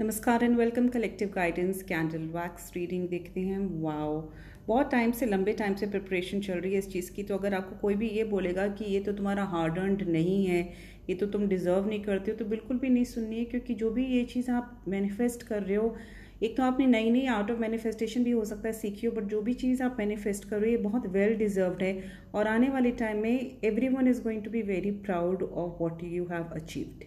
नमस्कार and welcome collective guidance candle wax reading देखते हैं। वाओ बहुत टाइम से, लंबे टाइम से प्रिपरेशन चल रही है इस चीज़ की। तो अगर आपको कोई भी ये बोलेगा कि ये तो तुम्हारा हार्ड अर्नड नहीं है, ये तो तुम डिज़र्व नहीं करते हो तो बिल्कुल भी नहीं सुननी है क्योंकि जो भी ये चीज़ आप मैनिफेस्ट कर रहे हो, एक तो आपने नई नई आउट ऑफ़ मैनिफेस्टेशन भी हो सकता है, सीखी हो बट जो भी चीज़ आप मैनिफेस्ट कर रहे हो, ये बहुत वेल डिजर्व्ड है। और आने वाले टाइम में everyone is going to be very proud of what you have achieved